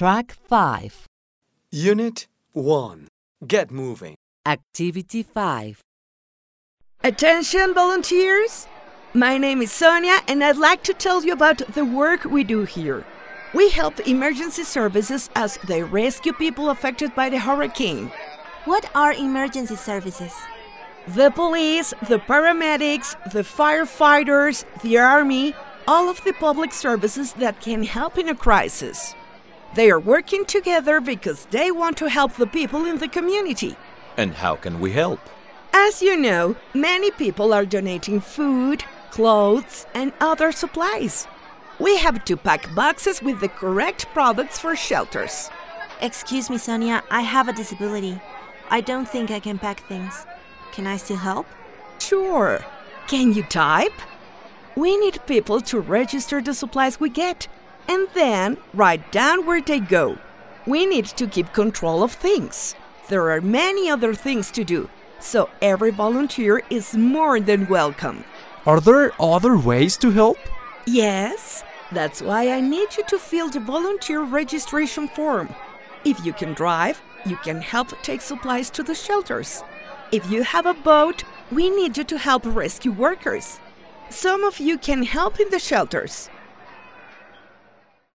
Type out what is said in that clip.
Track 5. Unit 1. Get moving. Activity 5. Attention, volunteers! My name is Sonia, and I'd like to tell you about the work we do here. We help emergency services as they rescue people affected by the hurricane. What are emergency services? The police, the paramedics, the firefighters, the army, all of the public services that can help in a crisis. They are working together because they want to help the people in the community. And how can we help? As you know, many people are donating food, clothes, and other supplies. We have to pack boxes with the correct products for shelters. Excuse me, Sonia, I have a disability. I don't think I can pack things. Can I still help? Sure. Can you type? We need people to register the supplies we get and then write down where they go. We need to keep control of things. There are many other things to do, so every volunteer is more than welcome. Are there other ways to help? Yes, that's why I need you to fill the volunteer registration form. If you can drive, you can help take supplies to the shelters. If you have a boat, we need you to help rescue workers. Some of you can help in the shelters.